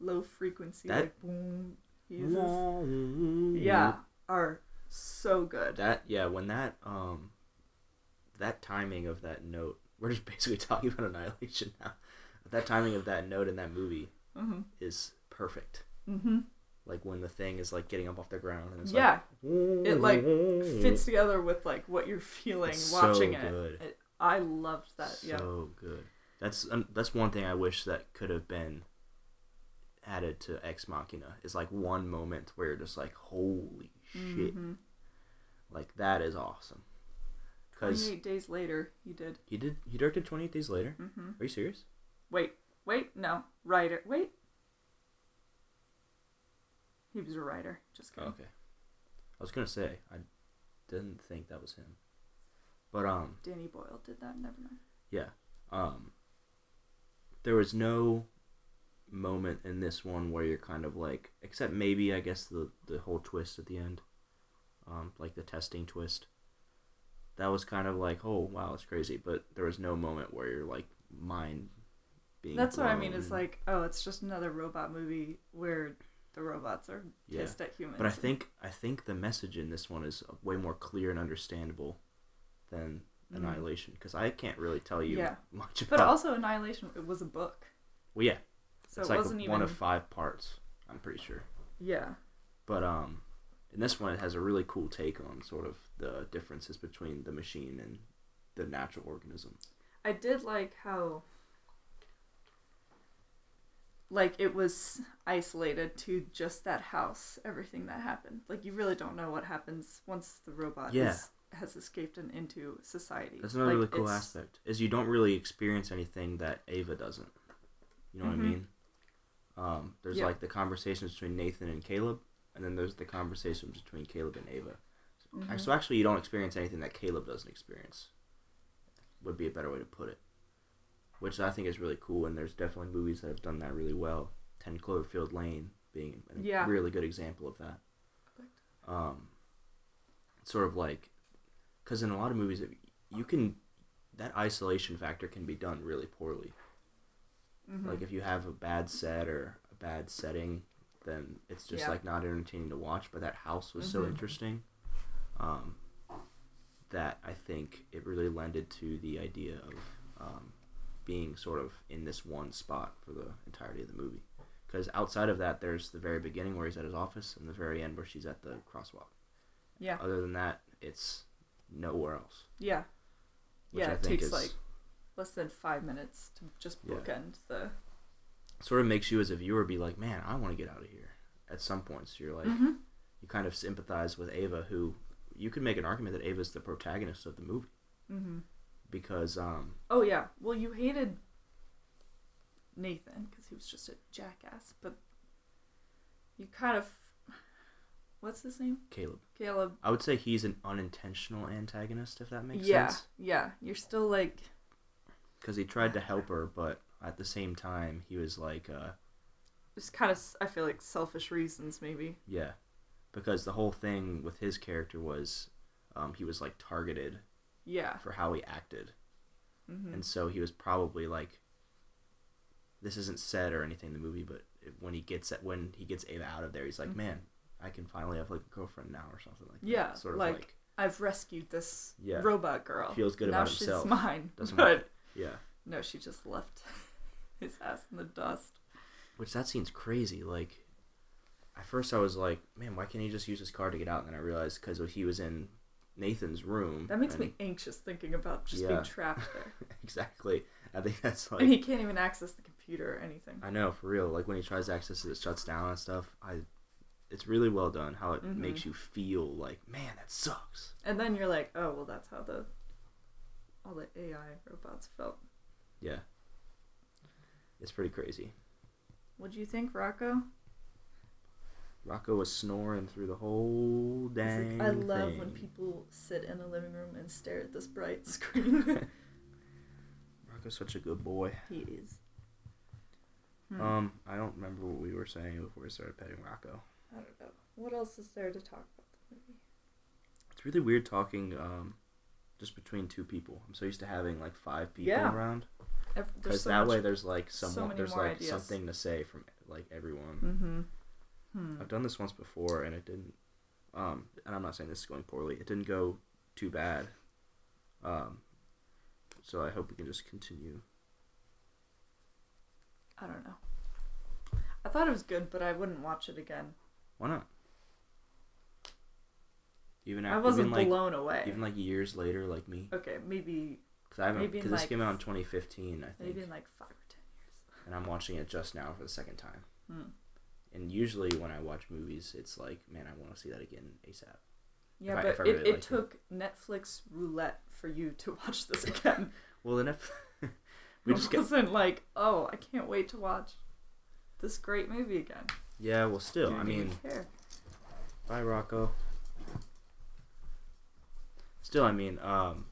S1: low frequency
S2: That-
S1: like boom uses yeah are so good.
S2: That yeah, when that um that timing of that note we're just basically talking about annihilation now. But that timing of that note in that movie
S1: hmm
S2: is perfect.
S1: hmm
S2: Like when the thing is like getting up off the ground and it's
S1: Yeah,
S2: like
S1: it like fits together with like what you're feeling
S2: It's
S1: watching
S2: so
S1: it.
S2: good.
S1: it. I loved that. yeah.
S2: So good. That's um, that's one thing I wish that could have been added to Ex Machina is like one moment where you're just like, holy shit,
S1: Mhm.
S2: like that is awesome. Because
S1: 28 days later, he did.
S2: he did he directed Twenty Eight Days Later.
S1: hmm
S2: Are you serious?
S1: Wait, wait, no, writer. Wait, he was a writer. Just
S2: Oh,
S1: kidding.
S2: okay. I was gonna say I didn't think that was him, but um
S1: Danny Boyle did that. Never mind.
S2: yeah um there was no moment in this one where you're kind of like except maybe I guess the the whole twist at the end, um like the testing twist. That was kind of like oh wow it's crazy, but there was no moment where you're like mind being.
S1: That's what I mean.
S2: blown
S1: Is like, oh, it's just another robot movie where the robots are
S2: Yeah.
S1: pissed at humans.
S2: But I think I think the message in this one is way more clear and understandable than
S1: Mm.
S2: Annihilation because I can't really tell you
S1: Yeah.
S2: much about.
S1: But also, Annihilation it was a book,
S2: well, yeah,
S1: so
S2: it's
S1: it
S2: like
S1: wasn't
S2: one
S1: even.
S2: of five parts. I'm pretty sure.
S1: yeah.
S2: But um, in this one, it has a really cool take on sort of the differences between the machine and the natural organism.
S1: I did like how like it was isolated to just that house, everything that happened. Like you really don't know what happens once the robot
S2: Yeah.
S1: is, has escaped and into society.
S2: That's another
S1: Like,
S2: really cool
S1: it's-
S2: aspect. Is you don't really experience anything that Ava doesn't. You know what I
S1: Mhm.
S2: mean? Um, there's
S1: Yeah.
S2: like the conversations between Nathan and Caleb, and then there's the conversations between Caleb and Ava.
S1: Mhm.
S2: So actually, you don't experience anything that Caleb doesn't experience. Would be a better way to put it. Which I think is really cool, and there's definitely movies that have done that really well. Ten Cloverfield Lane being a
S1: Yeah.
S2: really good example of that. Um, sort of like, because in a lot of movies, you can that isolation factor can be done really poorly.
S1: Mhm.
S2: Like if you have a bad set or a bad setting, then it's just
S1: Yeah.
S2: like not entertaining to watch. But that house was so
S1: Mhm.
S2: interesting, um, that I think it really lended to the idea of um, being sort of in this one spot for the entirety of the movie. Because outside of that, there's the very beginning where he's at his office, and the very end where she's at the crosswalk.
S1: yeah,
S2: Other than that, it's nowhere else.
S1: yeah,
S2: Which
S1: yeah.
S2: I
S1: It
S2: think
S1: takes
S2: is
S1: like less than five minutes to just
S2: Yeah.
S1: bookend the.
S2: sort of makes you as a viewer be like, man, I want to get out of here. At some points, you're like,
S1: Mhm.
S2: you kind of sympathize with Ava, who you could make an argument that Ava's the protagonist of the movie
S1: Mhm.
S2: because, um,
S1: Oh yeah. Well, you hated Nathan because he was just a jackass, but you kind of. What's his name?
S2: Caleb.
S1: Caleb.
S2: I would say he's an unintentional antagonist, if that makes
S1: yeah,
S2: sense.
S1: Yeah, yeah. You're still like,
S2: Because he tried to help her, but at the same time, he was like, uh,
S1: just kind of. I feel like selfish reasons, maybe.
S2: yeah. Because the whole thing with his character was um, he was like targeted
S1: Yeah.
S2: for how he acted.
S1: hmm
S2: and so he was probably like this isn't said or anything in the movie but when he gets it when he gets ava out of there he's like
S1: Mhm.
S2: man i can finally have like a girlfriend now or something like
S1: Yeah,
S2: that sort of
S1: like-
S2: like,
S1: I've rescued this
S2: Yeah.
S1: robot girl.
S2: Feels good
S1: now
S2: about
S1: she's
S2: himself.
S1: mine.
S2: Doesn't
S1: but
S2: Yeah.
S1: no, she just left his ass in the dust.
S2: Which that seems crazy. Like, at first I was like, man, why can't he just use his car to get out? And then I realized because he was in Nathan's room.
S1: That makes
S2: and-
S1: me anxious thinking about just
S2: Yeah.
S1: being trapped there.
S2: exactly. I think that's like.
S1: and he can't even access the computer or anything.
S2: I know for real. Like when he tries to access it, it shuts down and stuff. I, it's really well done. How it
S1: Mhm.
S2: makes you feel like, man, that sucks.
S1: And then you're like, oh well, that's how the all the AI robots felt.
S2: Yeah. It's pretty crazy.
S1: What do you think, Rocco?
S2: Rocco was snoring through the whole dang
S1: like, I love
S2: thing.
S1: when people sit in the living room and stare at this bright screen.
S2: Rocco's such a good boy.
S1: he is. Hmm.
S2: Um, I don't remember what we were saying before we started petting Rocco.
S1: I don't know. What else is there to talk about the movie?
S2: It's really weird talking um, just between two people. I'm so used to having like five people
S1: Yeah.
S2: around because
S1: so
S2: that
S1: much-
S2: way there's like
S1: so
S2: someone
S1: many
S2: there's like
S1: ideas.
S2: something to say from like everyone.
S1: Mm-hmm. Hmm.
S2: I've done this once before and it didn't. Um, and I'm not saying this is going poorly. It didn't go too bad. Um, so I hope we can just continue.
S1: I don't know. I thought it was good, but I wouldn't watch it again.
S2: Why not? Even after, I
S1: wasn't
S2: even like
S1: blown away.
S2: even like years later, like me,
S1: okay, maybe
S2: because I haven't because this
S1: like,
S2: came out in 2015, I think,
S1: maybe in like five or ten years.
S2: and I'm watching it just now for the second time.
S1: Hmm.
S2: And usually when I watch movies, it's like, man, I want to see that again ASAP.
S1: Yeah,
S2: I-
S1: but
S2: if I
S1: it,
S2: really
S1: it
S2: it.
S1: took Netflix roulette for you to watch this again.
S2: Well, then if we just
S1: it
S2: get
S1: wasn't like, oh, I can't wait to watch this great movie again.
S2: yeah. Well, still, I mean,
S1: care.
S2: bye Rocco. Still, I mean, um,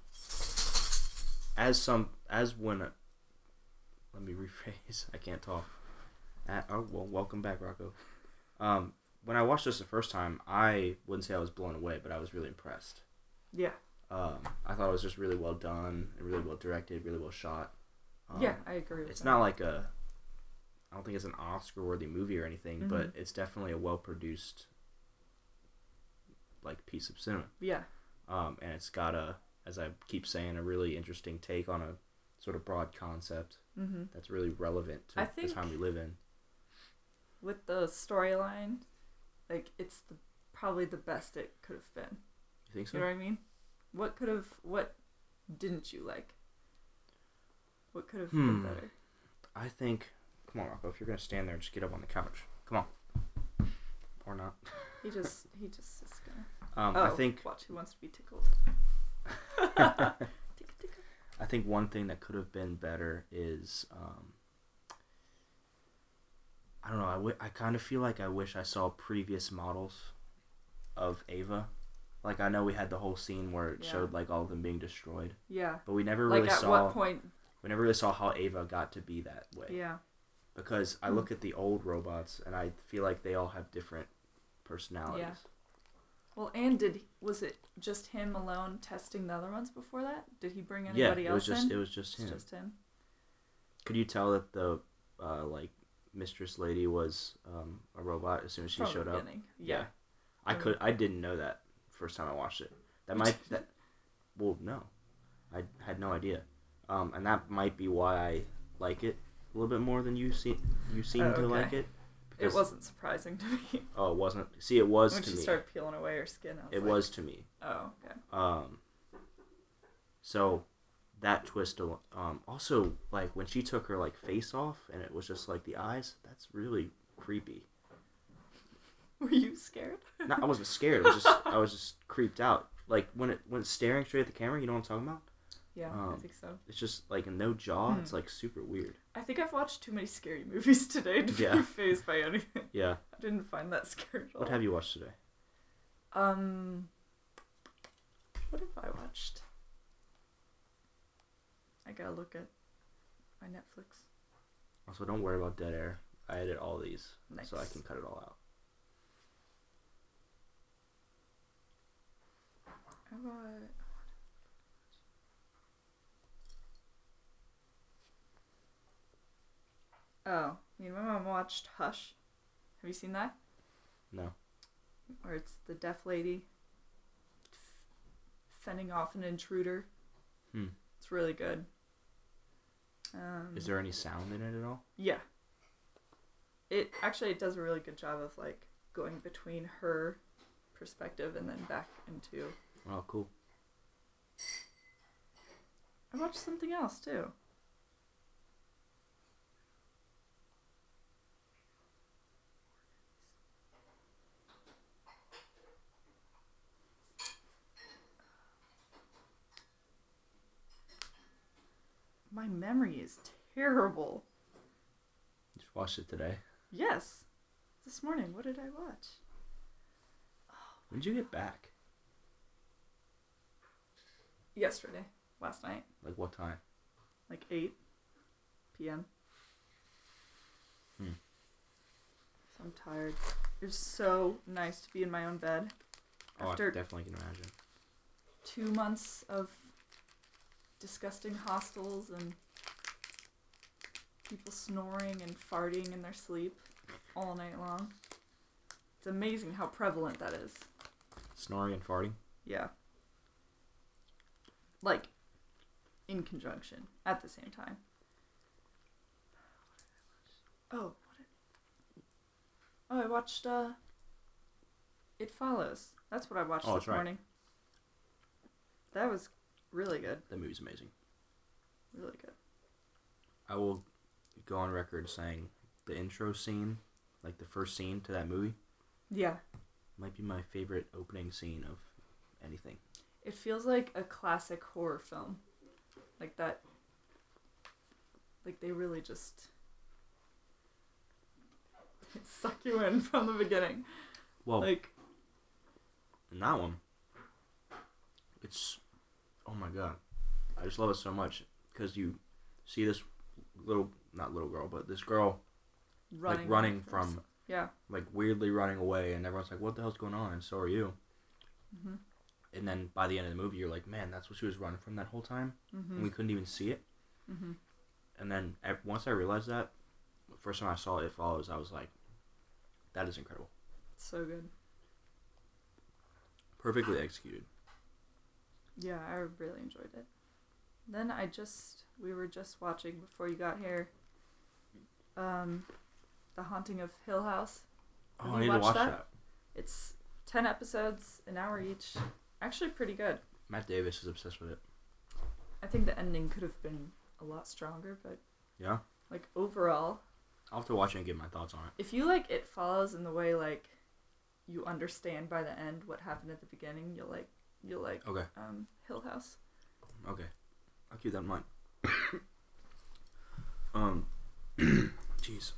S2: as some as when, let me rephrase. I can't talk. Uh, oh well, welcome back, Rocco. Um, when I watched this the first time, I wouldn't say I was blown away, but I was really impressed.
S1: yeah,
S2: Um, I thought it was just really well done and really well directed, really well shot. Um,
S1: yeah, I agree with
S2: it's
S1: that.
S2: not like a. I don't think it's an Oscar-worthy movie or anything, but
S1: Mhm.
S2: it's definitely a well-produced, like piece of cinema.
S1: Yeah,
S2: Um, and it's got a, as I keep saying, a really interesting take on a sort of broad concept
S1: hmm
S2: that's really relevant to the time we live in.
S1: with the storyline, like it's the probably the best it could have been.
S2: You think so?
S1: You know what I mean? What could have? What didn't you like? What could have
S2: Hmm.
S1: been better?
S2: I think. Come on, Rocco. If you're gonna stand there, just get up on the couch. Come on. Or not.
S1: He just he just is gonna.
S2: Um,
S1: Oh,
S2: I think.
S1: watch. He wants to be tickled. Tickle, tickle.
S2: I think one thing that could have been better is, um, I don't know. I, w- I kind of feel like I wish I saw previous models of Ava. Like I know we had the whole scene where it
S1: Yeah.
S2: showed like all of them being destroyed,
S1: Yeah.
S2: but we never
S1: Like
S2: really
S1: at
S2: saw.
S1: what point?
S2: We never really saw how Ava got to be that way.
S1: Yeah.
S2: Because I
S1: Hmm.
S2: look at the old robots and I feel like they all have different personalities.
S1: Well, and did was it just him alone testing the other ones before that? Did he bring anybody
S2: Yeah,
S1: anybody
S2: it
S1: else
S2: was just
S1: in?
S2: it was just him.
S1: just him.
S2: Could you tell that the uh, like mistress lady was um, a robot as soon as she
S1: From the
S2: showed up?
S1: beginning. Yeah.
S2: I could I didn't know that first time I watched it. That might that well no. I had no idea. Um, and that might be why I like it a little bit more than you see you seem
S1: Oh,
S2: to like it.
S1: It wasn't surprising to me
S2: Oh, it wasn't. See, it was
S1: when
S2: to
S1: she
S2: me.
S1: started peeling away her skin. Was
S2: It
S1: like,
S2: was to me.
S1: Oh, okay.
S2: Um, so that twist, um, also like when she took her like face off and it was just like the eyes. That's really creepy.
S1: Were you scared?
S2: No, I wasn't scared. I was just I was just creeped out. Like when it when it's staring straight at the camera. You know what I'm talking about?
S1: Yeah, I
S2: Um,
S1: think so.
S2: It's just like no jaw.
S1: Hmm.
S2: It's like super weird.
S1: I think I've watched too many scary movies today to
S2: Yeah.
S1: be phased by anything.
S2: Yeah.
S1: I didn't find that scary at all.
S2: What have you watched today?
S1: Um, what have I watched? I gotta look at my Netflix.
S2: Also, don't worry about dead air. I edit all these, so I can cut it all out.
S1: I? Oh, me and my mom watched Hush. Have you seen that?
S2: No.
S1: Where it's the deaf lady. fending off an intruder.
S2: Hmm.
S1: It's really good. Um,
S2: Is there any sound in it at all?
S1: Yeah. It actually it does a really good job of like going between her perspective and then back into.
S2: Oh, cool.
S1: I watched something else too. My memory is terrible.
S2: Just watched it today.
S1: Yes. This morning, what did I watch?
S2: When did you get back?
S1: Yesterday. Last night.
S2: Like what time?
S1: Like 8 p.m.
S2: Hmm.
S1: So I'm tired. It was so nice to be in my own bed
S2: Oh,
S1: After-
S2: I definitely can imagine.
S1: two months of disgusting hostels and people snoring and farting in their sleep all night long. It's amazing how prevalent that is.
S2: Snoring and farting.
S1: Yeah. Like, in conjunction at the same time. Oh, what? Did... Oh, I watched. uh It Follows. That's what I watched
S2: Oh,
S1: this
S2: right.
S1: morning. That was really good.
S2: That movie's amazing.
S1: Really good.
S2: I will go on record saying the intro scene, like the first scene to that movie,
S1: Yeah.
S2: might be my favorite opening scene of anything.
S1: It feels like a classic horror film. Like that. Like they really just suck you in from the beginning.
S2: Well,
S1: Like,
S2: in that one, it's oh my god, I just love it so much because you see this little not little girl, but this girl
S1: running,
S2: running
S1: for
S2: from-
S1: yeah
S2: like weirdly running away, and everyone's like, "What the hell's going on?" And so are you.
S1: hmm
S2: And then by the end of the movie, you're like, "Man, that's what she was running from that whole time," and
S1: hmm
S2: we couldn't even see it.
S1: hmm
S2: And then once I realized that, first time I saw it follows, I was like, "That is incredible,
S1: so good
S2: perfectly executed."
S1: Yeah i really enjoyed it then i just we were just watching before you got here um the haunting of hill house Have
S2: Oh,
S1: you
S2: I need to watch
S1: that?
S2: that?
S1: it's 10 episodes an hour each actually pretty good
S2: Matt Davis is obsessed with it.
S1: i think the ending could have been a lot stronger but
S2: Yeah,
S1: like overall
S2: I'll have to watch it and get my thoughts on it.
S1: if you like it follows in the way like you understand by the end what happened at the beginning you'll like you'll like
S2: Okay,
S1: um hill house
S2: okay, I'll keep that in mind. um, jeez,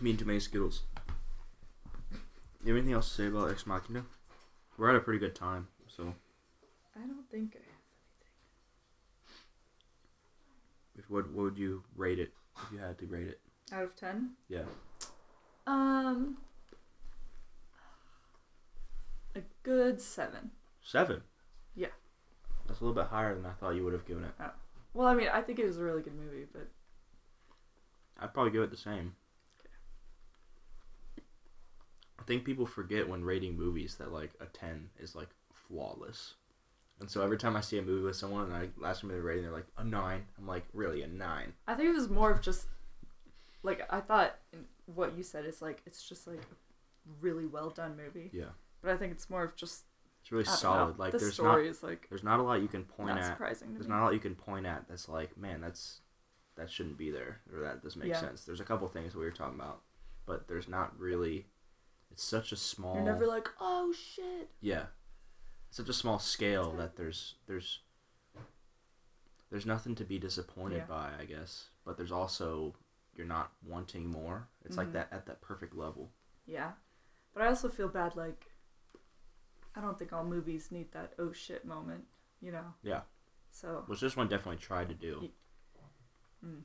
S2: me and too many Skittles. You have anything else to say about Ex Machina? We're at a pretty good time, so
S1: i don't think I have anything.
S2: if what what would you rate it if you had to rate it?
S1: out of 10
S2: Yeah,
S1: um a good 7
S2: seven.
S1: Yeah.
S2: that's a little bit higher than I thought you would have given it. Oh.
S1: well i mean i think it was a really good movie but
S2: I'd probably give it the same. I think people forget when rating movies that like a ten is like flawless. And so every time I see a movie with someone and I ask them their rating, they're like a nine. I'm like, really a nine?
S1: i think it was more of just like i thought what you said is like it's just like a really well done movie
S2: Yeah,
S1: but i think it's more of just
S2: it's really
S1: don't know,
S2: solid. Like
S1: the
S2: there's not
S1: like
S2: there's not a lot you can point
S1: not
S2: at.
S1: surprising
S2: There's
S1: me.
S2: not a lot you can point at that's like, man, that's that shouldn't be there or that doesn't make
S1: Yeah.
S2: sense. There's a couple things that we were talking about, but there's not really. It's such a small.
S1: You're never like, oh shit.
S2: Yeah. Such a small scale that there's there's there's nothing to be disappointed
S1: Yeah.
S2: by, I guess. But there's also you're not wanting more. It's like
S1: Mhm.
S2: that at that perfect level.
S1: Yeah. But I also feel bad, like, I don't think all movies need that oh shit moment, you know?
S2: Yeah.
S1: So,
S2: Which this one definitely tried to do.
S1: Mm.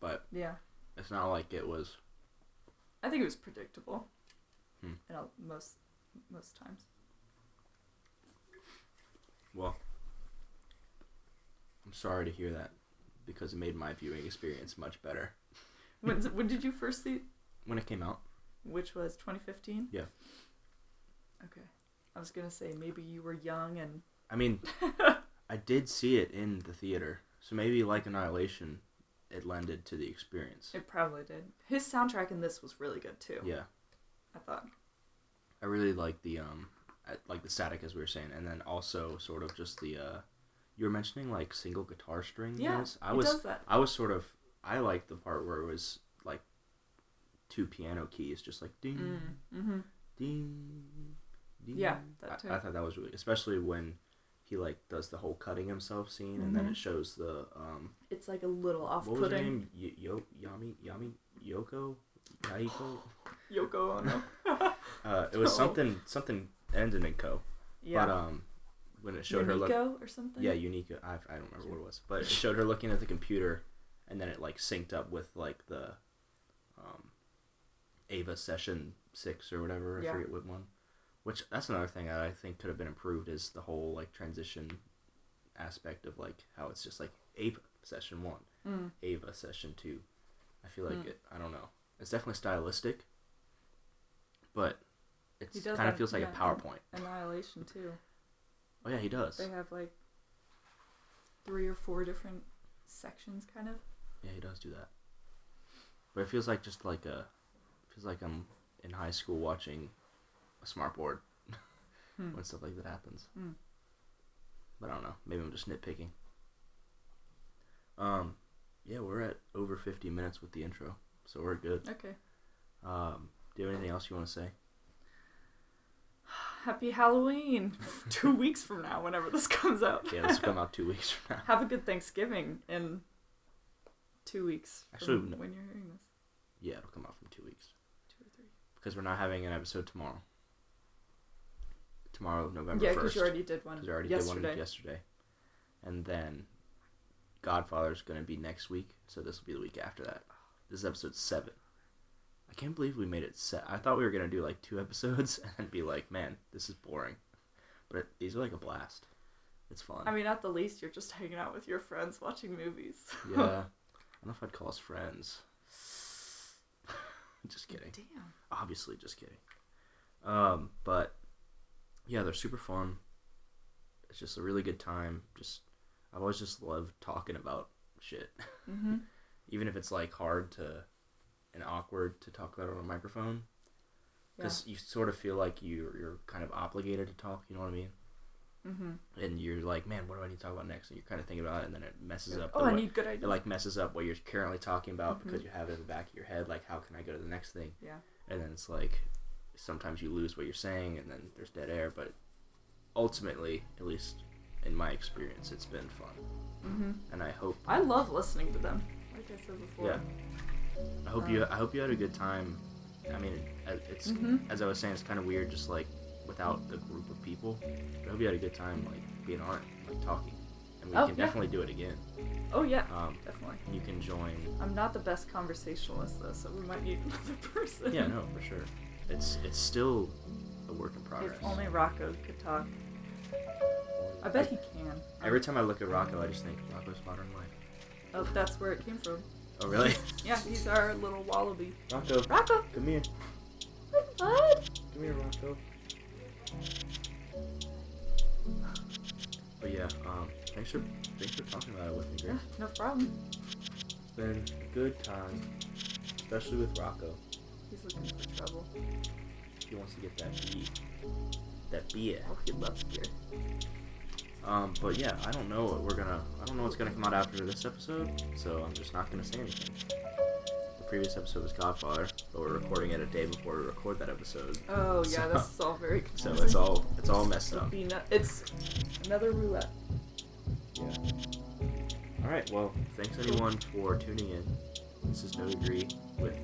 S2: But
S1: yeah.
S2: it's not like it was
S1: I think it was predictable.
S2: Hmm.
S1: Know, most most times.
S2: well I'm sorry to hear that because it made my viewing experience much better.
S1: When, when did you first see
S2: When it came out.
S1: Which was 2015?
S2: Yeah.
S1: Okay. I was gonna say maybe you were young and
S2: I mean, I did see it in the theater, so maybe like Annihilation, it lended to the experience.
S1: it probably did. His soundtrack in this was really good too.
S2: Yeah,
S1: I thought.
S2: I really like the um, like the static as we were saying, and then also sort of just the uh, you were mentioning like single guitar string.
S1: Yeah,
S2: notes. I was
S1: does that.
S2: I was sort of I liked the part where it was like two piano keys, just like ding,
S1: Mm, mm-hmm.
S2: ding, ding.
S1: Yeah, that too.
S2: I, I thought that was really, especially when he like does the whole cutting himself scene, and then it shows the um,
S1: It's like a little
S2: what was her
S1: off-putting.
S2: name? Y- Yo, Yami, Yami, Yoko, Yaiko.
S1: Yoko Ono.
S2: Uh, it was
S1: Oh.
S2: something, something ended in co.
S1: yeah.
S2: But um, when it showed her look,
S1: or something.
S2: yeah, Unica. I, I don't remember what it was, but it showed her looking at the computer, and then it like synced up with like the um, Ava session six or whatever. I
S1: Yeah.
S2: forget what one. Which that's another thing that I think could have been improved is the whole like transition aspect of like how it's just like Ava session one,
S1: Mm.
S2: Ava session two. I feel like
S1: Mm.
S2: it. I don't know. It's definitely stylistic, but it kind of feels like
S1: yeah,
S2: a PowerPoint.
S1: Annihilation too.
S2: Oh yeah, he does.
S1: They have like three or four different sections, kind of.
S2: Yeah, he does do that. But it feels like just like a, feels like I'm in high school watching a smart board
S1: Hmm.
S2: when stuff like that happens.
S1: Hmm.
S2: But I don't know. Maybe I'm just nitpicking. Um, yeah, we're at over 50 minutes with the intro, so we're good.
S1: Okay.
S2: Um, do you have anything else you want to say?
S1: Happy Halloween! Two weeks from now, whenever this comes out.
S2: Yeah, this will come out two weeks from now.
S1: Have a good Thanksgiving in two weeks. from
S2: Actually, no.
S1: when you're hearing this,
S2: Yeah, it'll come out from two weeks
S1: two or three.
S2: because we're not having an episode tomorrow. Tomorrow, November
S1: Yeah,
S2: 1st.
S1: because you already did one.
S2: because I already
S1: yesterday.
S2: did one yesterday, and then Godfather's gonna be next week, so this will be the week after that. This is episode seven. I can't believe we made it set. I thought we were gonna do like two episodes and be like, man, this is boring, but it, these are like a blast. It's fun.
S1: I mean, at the least, you're just hanging out with your friends watching movies.
S2: yeah. I don't know if I'd call us friends. just kidding.
S1: Damn.
S2: Obviously, just kidding. Um, but yeah, they're super fun. It's just a really good time. Just I've always just loved talking about shit,
S1: Mm-hmm.
S2: even if it's like hard to and awkward to talk about it on a microphone,
S1: Yeah.
S2: because you sort of feel like you're you're kind of obligated to talk. You know what I mean?
S1: Mm-hmm.
S2: And you're like, man, what do I need to talk about next? And you're kind of thinking about it, and then it messes up.
S1: Oh,
S2: the
S1: I need good ideas.
S2: it like messes up what you're currently talking about
S1: Mhm.
S2: because you have it in the back of your head. Like, how can I go to the next thing?
S1: Yeah.
S2: And then it's like sometimes you lose what you're saying, and then there's dead air. But ultimately, at least in my experience, it's been fun,
S1: Mm-hmm.
S2: and I hope
S1: I love listening to them. Like I said before.
S2: Yeah. I hope you I hope you had a good time. I mean, it- it's
S1: Mhm.
S2: as I was saying, it's kind of weird just like without the group of people. But I hope you had a good time like being on it, like talking, and we
S1: Oh,
S2: can
S1: yeah.
S2: definitely do it again.
S1: Oh yeah,
S2: Um,
S1: definitely.
S2: you can join
S1: I'm not the best conversationalist though, so we might need another person.
S2: Yeah, no, for sure. It's it's still a work in progress.
S1: If only Rocco could talk. I bet he can.
S2: Every time I look at Rocco, I just think Rocko's Modern Life.
S1: Oh, that's where it came from.
S2: Oh, really?
S1: Yeah, he's our little wallaby.
S2: Rocco,
S1: Rocco,
S2: come here.
S1: bud.
S2: Come here, Rocco. But yeah, um, thanks for thanks for talking about it with me,
S1: Yeah, no problem.
S2: It's been a good time, especially with Rocco.
S1: He's looking for trouble.
S2: He wants to get that beer, that beer.
S1: Oh, he loves beer.
S2: Um, but yeah, I don't know what we're gonna. I don't know what's gonna come out after this episode, so I'm just not gonna say anything. The previous episode was Godfather, but we're recording it a day before we record that episode,
S1: Oh yeah,
S2: So-
S1: this is all very
S2: so it's all it's all messed up.
S1: It's another roulette.
S2: Yeah. All right. Well, thanks anyone for tuning in. This is No Degree with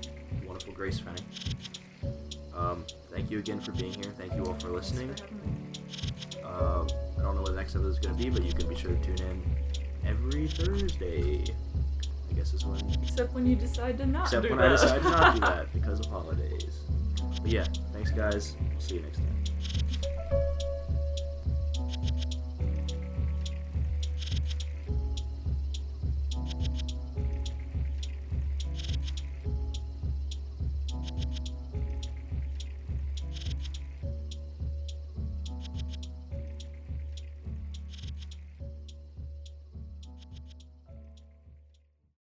S2: wonderful Grace Fenning. Um, thank you again for being here. Thank you all for listening.
S1: Thanks for having me.
S2: Um, I don't know what the next episode is going to be, but you can be sure to tune in every Thursday. I guess is when.
S1: Except when you decide to not
S2: Except
S1: do
S2: when
S1: that.
S2: I decide to not do that because of holidays. But yeah, thanks guys. We'll see you next time.